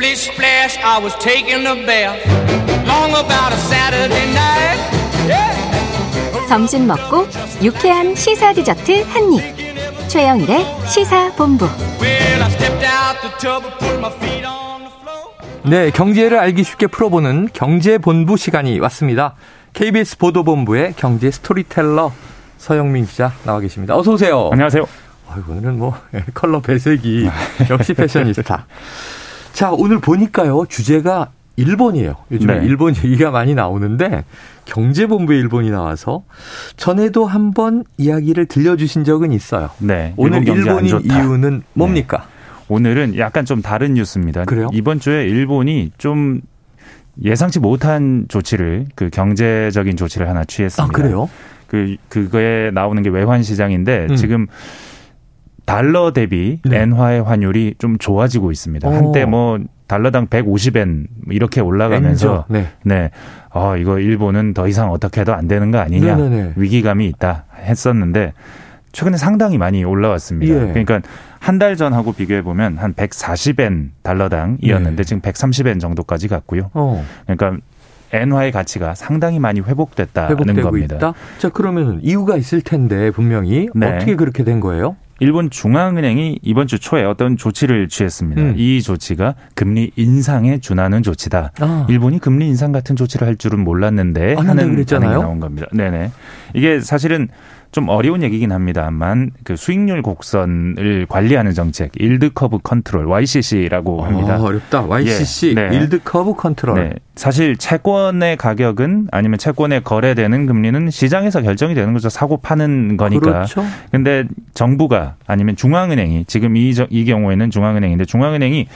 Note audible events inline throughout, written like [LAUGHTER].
Splish splash, I was taking a bath. Long about a Saturday night. Yeah. 점심 먹고 유쾌한 시사 디저트 한 입. 최영일의 시사 본부. Well, I stepped out the tub and put my feet on the floor. 네, 경제를 알기 쉽게 풀어보는 경제본부 시간이 왔습니다. KBS 보도본부의 경제 스토리텔러 서영민 기자 나와 계십니다. 어서 오세요. 안녕하세요. 아이고, 오늘은 뭐 컬러 배색이 역시 패셔니스타. 자, 오늘 보니까요 주제가 일본이에요. 요즘에 네. 일본 얘기가 많이 나오는데 경제본부에 일본이 나와서 전에도 한번 이야기를 들려주신 적은 있어요. 네. 오늘 일본 일본인. 이유는 뭡니까? 오늘은 약간 좀 다른 뉴스입니다. 그래요? 이번 주에 일본이 좀 예상치 못한 조치를 그 경제적인 조치를 하나 아, 취했습니다. 그래요? 그 그거에 나오는 게 외환 시장인데 음. 지금 달러 대비 네. 엔화의 환율이 좀 좋아지고 있습니다. 오. 한때 뭐 달러당 150엔 이렇게 올라가면서. 네. 네. 어, 이거 일본은 더 이상 어떻게 해도 안 되는 거 아니냐. 네네네. 위기감이 있다 했었는데 최근에 상당히 많이 올라왔습니다. 예. 그러니까 한 달 전하고 비교해 보면 한 140엔 달러당이었는데 네. 지금 130엔 정도까지 갔고요. 어. 그러니까 엔화의 가치가 상당히 많이 회복됐다는 회복되고 겁니다. 있다. 자 그러면 이유가 있을 텐데 분명히 네. 어떻게 그렇게 된 거예요? 일본 중앙은행이 이번 주 초에 어떤 조치를 취했습니다. 음. 이 조치가 금리 인상에 준하는 조치다. 아. 일본이 금리 인상 같은 조치를 할 줄은 몰랐는데 안 하는. 반응이 나온 겁니다. 네네. 이게 사실은 좀 어려운 얘기긴 합니다만 그 수익률 곡선을 관리하는 정책, yield curve control (YCC)라고 합니다. 아, 어렵다. YCC 예, 네. yield curve control. 네. 사실 채권의 가격은 아니면 채권에 거래되는 금리는 시장에서 결정이 되는 거죠. 사고 파는 거니까. 그렇죠. 근데 정부가 아니면 중앙은행이 지금 이, 저- 이 경우에는 중앙은행인데 중앙은행이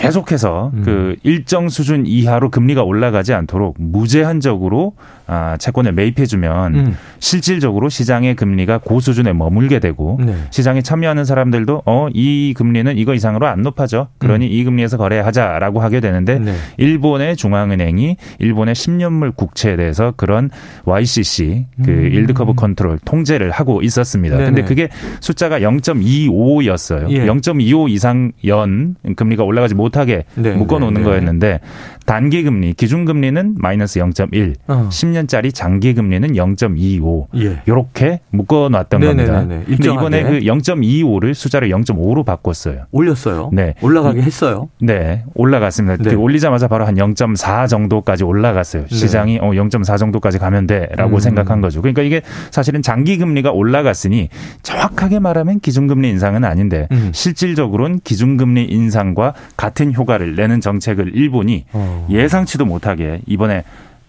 계속해서 음. 그 일정 수준 이하로 금리가 올라가지 않도록 무제한적으로 아, 채권을 매입해주면 음. 실질적으로 시장의 금리가 고 수준에 머물게 되고 네. 시장에 참여하는 사람들도 어 이 금리는 이거 이상으로 안 높아져 그러니 이 금리에서 거래하자라고 하게 되는데 음. 네. 일본의 중앙은행이 일본의 10년물 국채에 대해서 그런 YCC 그 음. yield curve control 통제를 하고 있었습니다. 네네. 근데 그게 숫자가 0.25였어요. 예. 0.25 이상 연 금리가 올라가지 못 하게 네, 묶어 놓는 네, 네. 거였는데 단기 금리 기준 금리는 마이너스 0.1, 어. 10년짜리 장기 금리는 0.25. 예. 요렇게 묶어 놨던 네네네네. 겁니다. 근데. 이번에 그 0.25를 숫자를 0.5로 바꿨어요. 올렸어요. 네. 올라가게 했어요. 네, 올라갔습니다. 네. 그 올리자마자 바로 한 0.4 정도까지 올라갔어요. 시장이 어 0.4 정도까지 가면 돼라고 음. 생각한 거죠. 그러니까 이게 사실은 장기 금리가 올라갔으니 정확하게 말하면 기준금리 인상은 아닌데 음. 실질적으로는 기준금리 인상과 같은 효과를 내는 정책을 일본이 어. 예상치도 못하게 이번에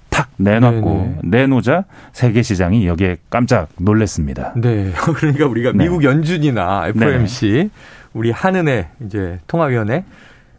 탁 내놨고 내놓자 세계 시장이 여기에 깜짝 놀랐습니다. 네. [LAUGHS] 그러니까 우리가 네. 미국 연준이나 FOMC 우리 한은에 이제 통화위원회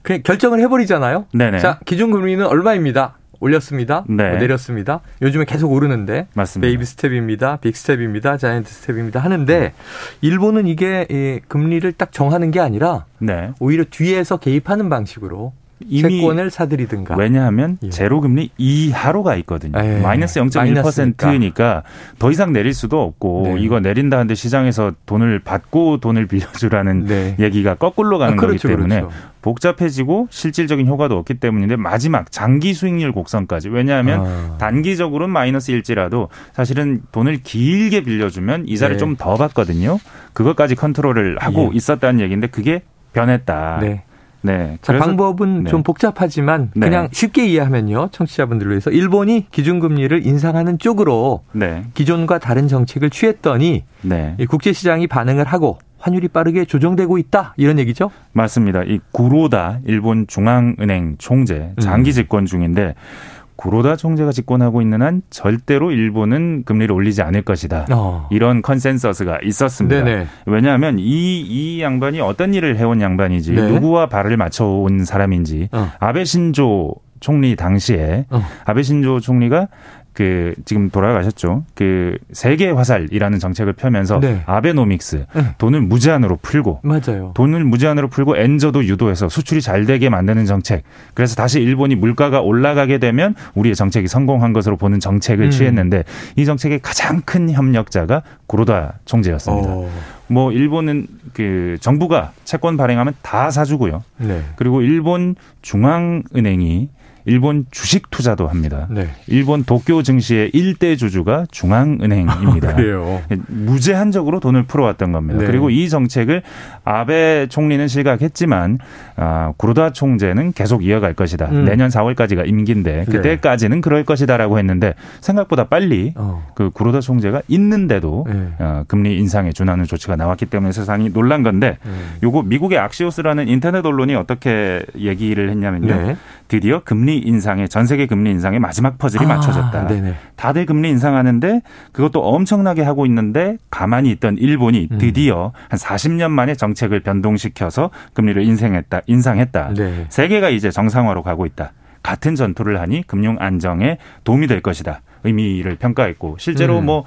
그냥 결정을 해버리잖아요. 네네. 자 기준금리는 얼마입니다. 올렸습니다. 네. 뭐 내렸습니다. 요즘에 계속 오르는데 맞습니다. 베이비 스텝입니다. 빅 스텝입니다. 자이언트 스텝입니다. 하는데 일본은 이게 이 금리를 딱 정하는 게 아니라 네. 오히려 뒤에서 개입하는 방식으로 이미 채권을 사들이든가. 왜냐하면 예. 제로 금리 이하로 가 있거든요. 예. 마이너스 마이너스니까. 0.1%니까 더 이상 내릴 수도 없고 네. 이거 내린다 하는데 시장에서 돈을 받고 돈을 [LAUGHS] 빌려주라는 네. 얘기가 거꾸로 가는 아, 그렇죠, 거기 때문에 그렇죠. 복잡해지고 실질적인 효과도 없기 때문인데 마지막 장기 수익률 곡선까지 왜냐하면 아. 단기적으로는 마이너스일지라도 사실은 돈을 길게 빌려주면 이자를 네. 좀더 받거든요. 그것까지 컨트롤을 하고 예. 있었다는 얘기인데 그게 변했다. 네. 네. 자, 방법은 네. 좀 복잡하지만 네. 그냥 쉽게 이해하면요. 청취자분들을 위해서 일본이 기준금리를 인상하는 쪽으로 네. 기존과 다른 정책을 취했더니 네. 이 국제시장이 반응을 하고 환율이 빠르게 조정되고 있다. 이런 얘기죠? 맞습니다. 이 구로다 일본 중앙은행 총재 장기 집권 중인데 구로다 총재가 집권하고 있는 한 절대로 일본은 금리를 올리지 않을 것이다. 어. 이런 컨센서스가 있었습니다. 네네. 왜냐하면 이, 이 양반이 어떤 일을 해온 양반인지 네. 누구와 발을 맞춰온 사람인지 어. 아베 신조 총리 당시에 어. 아베 신조 총리가 그 지금 돌아가셨죠. 그 세 개 화살이라는 정책을 펴면서 네. 아베노믹스 응. 돈을 무제한으로 풀고 맞아요. 돈을 무제한으로 풀고 엔저도 유도해서 수출이 잘 되게 만드는 정책. 그래서 다시 일본이 물가가 올라가게 되면 우리의 정책이 성공한 것으로 보는 정책을 음. 취했는데 이 정책의 가장 큰 협력자가 구로다 총재였습니다. 어. 뭐 일본은 그 정부가 채권 발행하면 다 사주고요. 네. 그리고 일본 중앙은행이 일본 주식 투자도 합니다. 네. 일본 도쿄 증시의 일대 주주가 중앙은행입니다. [LAUGHS] 그래요. 무제한적으로 돈을 풀어왔던 겁니다. 네. 그리고 이 정책을 아베 총리는 실각했지만 아, 구로다 총재는 계속 이어갈 것이다. 음. 내년 4월까지가 임기인데 그때까지는 그럴 것이다라고 했는데 생각보다 빨리 어. 그 구로다 총재가 있는데도 네. 어, 금리 인상에 준하는 조치가 나왔기 때문에 세상이 놀란 건데 음. 요거 미국의 악시오스라는 인터넷 언론이 어떻게 얘기를 했냐면요. 네. 드디어 금리 인상에 전 세계 금리 인상의 마지막 퍼즐이 아, 맞춰졌다. 네네. 다들 금리 인상하는데 그것도 엄청나게 하고 있는데 가만히 있던 일본이 음. 드디어 한 40년 만에 정책을 변동시켜서 금리를 인상했다. 인상했다. 네. 세계가 이제 정상화로 가고 있다. 같은 전투를 하니 금융 안정에 도움이 될 것이다. 의미를 평가했고 실제로 음. 뭐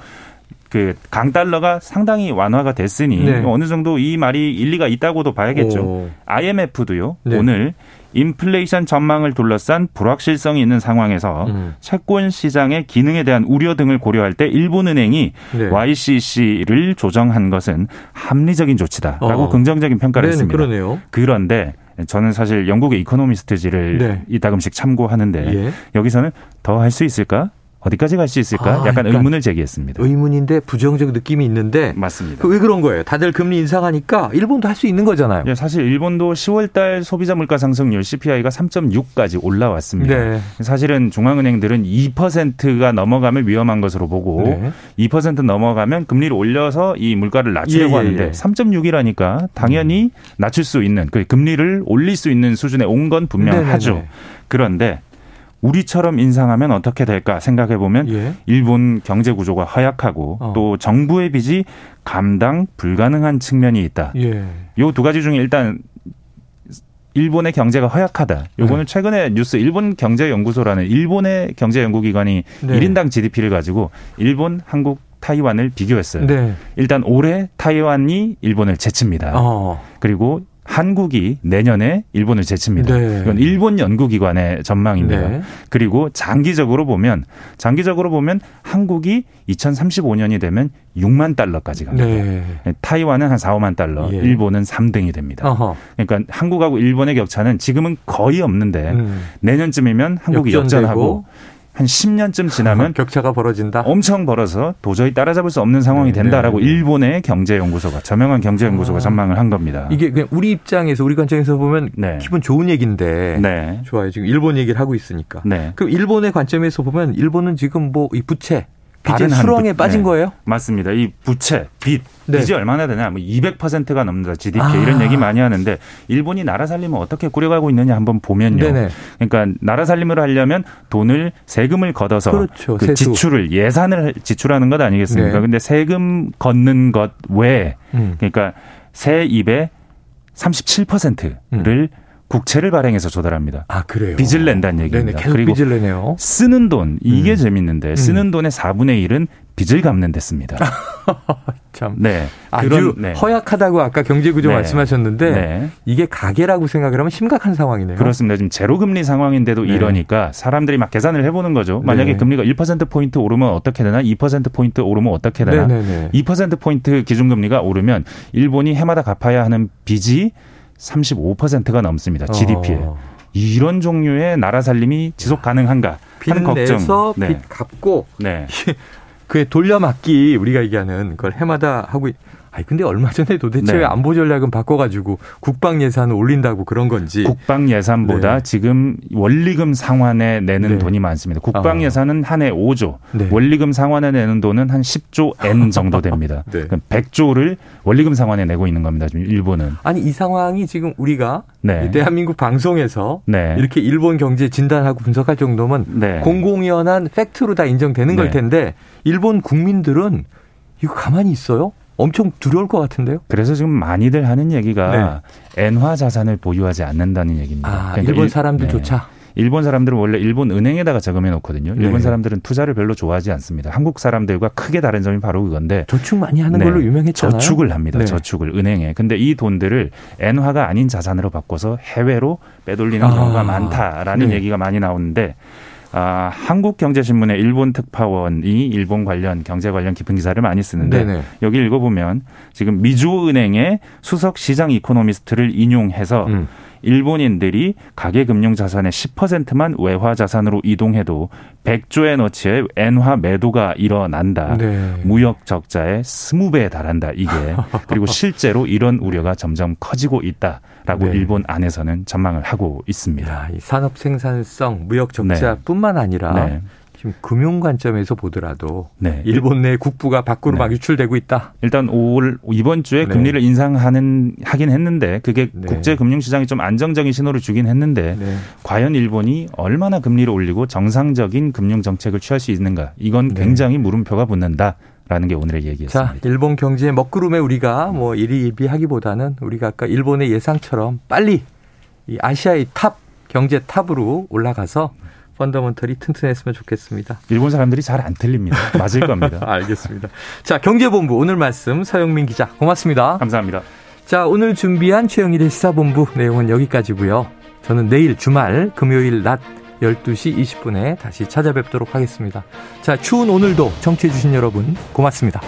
그 강달러가 상당히 완화가 됐으니 네. 어느 정도 이 말이 일리가 있다고도 봐야겠죠. 오. IMF도요. 네. 오늘 인플레이션 전망을 둘러싼 불확실성이 있는 상황에서 음. 채권 시장의 기능에 대한 우려 등을 고려할 때 일본은행이 네. YCC를 조정한 것은 합리적인 조치다라고 어. 긍정적인 평가를 네네, 했습니다. 그러네요. 그런데 저는 사실 영국의 이코노미스트지를 네. 이따금씩 참고하는데 예. 여기서는 더 할 수 있을까? 어디까지 갈 수 있을까? 아, 약간 약간 의문을 제기했습니다. 의문인데 부정적 느낌이 있는데 맞습니다. 그 왜 그런 거예요? 다들 금리 인상하니까 일본도 할 수 있는 거잖아요. 예, 사실 일본도 10월달 소비자 물가 상승률 CPI가 3.6까지 올라왔습니다. 네. 사실은 중앙은행들은 2%가 넘어가면 위험한 것으로 보고 네. 2% 넘어가면 금리를 올려서 이 물가를 낮추려고 예, 예, 하는데 예. 3.6이라니까 당연히 낮출 수 있는 그 금리를 올릴 수 있는 수준에 온 건 분명하죠. 네네네. 그런데 우리처럼 인상하면 어떻게 될까 생각해 보면 예. 일본 경제 구조가 허약하고 어. 또 정부의 빚이 감당 불가능한 측면이 있다. 예. 요두 가지 중에 일단 일본의 경제가 허약하다. 요거는 네. 최근에 뉴스 일본 경제연구소라는 일본의 경제연구기관이 네. 일 1인당 GDP를 가지고 일본, 한국, 타이완을 비교했어요. 네. 일단 올해 타이완이 일본을 제칩니다. 어. 그리고 한국이 내년에 일본을 제칩니다. 네. 이건 일본 연구기관의 전망입니다. 네. 그리고 장기적으로 보면 장기적으로 보면 한국이 2035년이 되면 6만 달러까지 갑니다. 네. 타이완은 한 4, 5만 달러, 예. 일본은 3등이 됩니다. 어허. 그러니까 한국하고 일본의 격차는 지금은 거의 없는데 음. 내년쯤이면 한국이 역전되고. 역전하고 한 10년쯤 지나면 [LAUGHS] 격차가 벌어진다. 엄청 벌어서 도저히 따라잡을 수 없는 상황이 네, 된다라고 네, 네. 일본의 경제연구소가 저명한 경제연구소가 아. 전망을 한 겁니다. 이게 그냥 우리 입장에서 우리 관점에서 보면 네. 기분 좋은 얘기인데 네. 좋아요. 지금 일본 얘기를 하고 있으니까. 네. 그럼 일본의 관점에서 보면 일본은 지금 뭐 이 부채 다른 수렁에 부- 빠진 네. 거예요? 맞습니다. 이 부채, 빚, 네. 빚이 얼마나 되냐? 뭐 200%가 넘는다. GDP 아. 이런 얘기 많이 하는데 일본이 나라 살림을 어떻게 꾸려가고 있느냐 한번 보면요. 네네. 그러니까 나라 살림을 하려면 돈을 세금을 걷어서 그렇죠. 그. 지출을 예산을 지출하는 것 아니겠습니까? 네. 근데 세금 걷는 것 외에 음. 그러니까 세입의 37%를 국채를 발행해서 조달합니다. 아 그래요. 빚을 낸다는 얘기입니다. 네네. 그리고 빚을 내네요. 쓰는 돈 이게 음. 재밌는데 쓰는 돈의 4분의 1은 빚을 갚는 데 씁니다. [LAUGHS] 참 네. 아주 네. 허약하다고 아까 경제구조 네. 말씀하셨는데 네. 이게 가계라고 생각을 하면 심각한 상황이네요. 그렇습니다. 지금 제로 금리 상황인데도 네. 이러니까 사람들이 막 계산을 해보는 거죠. 만약에 네. 금리가 1% 포인트 오르면 어떻게 되나? 2% 포인트 오르면 어떻게 되나? 네네네. 2% 포인트 기준금리가 오르면 일본이 해마다 갚아야 하는 빚이 35%가 넘습니다. GDP에. 어. 이런 종류의 나라 살림이 지속 가능한가 빚 하는 걱정. 내서 네. 빚 갚고 네. [LAUGHS] 그의 돌려막기 우리가 얘기하는 그걸 해마다 하고 있- 아니 근데 얼마 전에 도대체 네. 왜 안보 전략은 바꿔가지고 국방 예산을 올린다고 그런 건지 국방 예산보다 네. 지금 원리금 상환에 내는 네. 돈이 많습니다. 국방 아. 예산은 한 해 5조, 네. 원리금 상환에 내는 돈은 한 10조 N [LAUGHS] 정도 됩니다. 네. 그럼 100조를 원리금 상환에 내고 있는 겁니다. 지금 일본은. 아니 이 상황이 지금 우리가 네. 대한민국 방송에서 네. 이렇게 일본 경제 진단하고 분석할 정도면 네. 공공연한 팩트로 다 인정되는 걸 네. 텐데 일본 국민들은 이거 가만히 있어요? 엄청 두려울 것 같은데요? 그래서 지금 많이들 하는 얘기가 엔화 자산을 보유하지 않는다는 얘기입니다. 아, 그러니까 일본 일- 사람들조차 네. 일본 사람들은 원래 일본 은행에다가 저금해 놓거든요. 일본 네. 사람들은 투자를 별로 좋아하지 않습니다. 한국 사람들과 크게 다른 점이 바로 그건데 저축 많이 하는 네. 걸로 유명했잖아요. 저축을 합니다. 네. 저축을 은행에. 근데 이 돈들을 엔화가 아닌 자산으로 바꿔서 해외로 빼돌리는 아. 경우가 많다라는 네. 얘기가 많이 나오는데 아, 한국경제신문의 일본 특파원이 일본 관련 경제 관련 깊은 기사를 많이 쓰는데 네네. 여기 읽어보면 지금 미주은행의 수석 시장 이코노미스트를 인용해서 음. 일본인들이 가계 금융 자산의 10%만 외화 자산으로 이동해도 100조의 너치의 엔화 매도가 일어난다. 네. 무역 적자의 20배에 달한다. 이게 [LAUGHS] 그리고 실제로 이런 우려가 점점 커지고 있다라고 네. 일본 안에서는 전망을 하고 있습니다. 야, 이 산업 생산성, 무역 적자뿐만 아니라 네. 지금 금융 관점에서 보더라도 네. 일본 내 국부가 밖으로 네. 막 유출되고 있다. 일단 올 이번 주에 네. 금리를 인상하는 하긴 했는데 그게 네. 국제 금융 시장이 좀 안정적인 신호를 주긴 했는데 네. 과연 일본이 얼마나 금리를 올리고 정상적인 금융 정책을 취할 수 있는가? 이건 네. 굉장히 물음표가 붙는다 라는 게 오늘의 자, 얘기였습니다. 일본 경제의 먹구름에 우리가 뭐 일희일비하기보다는 우리가 아까 일본의 예상처럼 빨리 이 아시아의 탑 경제 탑으로 올라가서 펀더멘털이 튼튼했으면 좋겠습니다. 일본 사람들이 잘 안 틀립니다. 맞을 겁니다. [LAUGHS] 알겠습니다. 자, 경제본부 오늘 말씀 서영민 기자 고맙습니다. 감사합니다. 자, 오늘 준비한 최영일의 시사본부 내용은 여기까지고요. 저는 내일 주말 금요일 낮 12시 20분에 다시 찾아뵙도록 하겠습니다. 자, 추운 오늘도 청취해 주신 여러분 고맙습니다.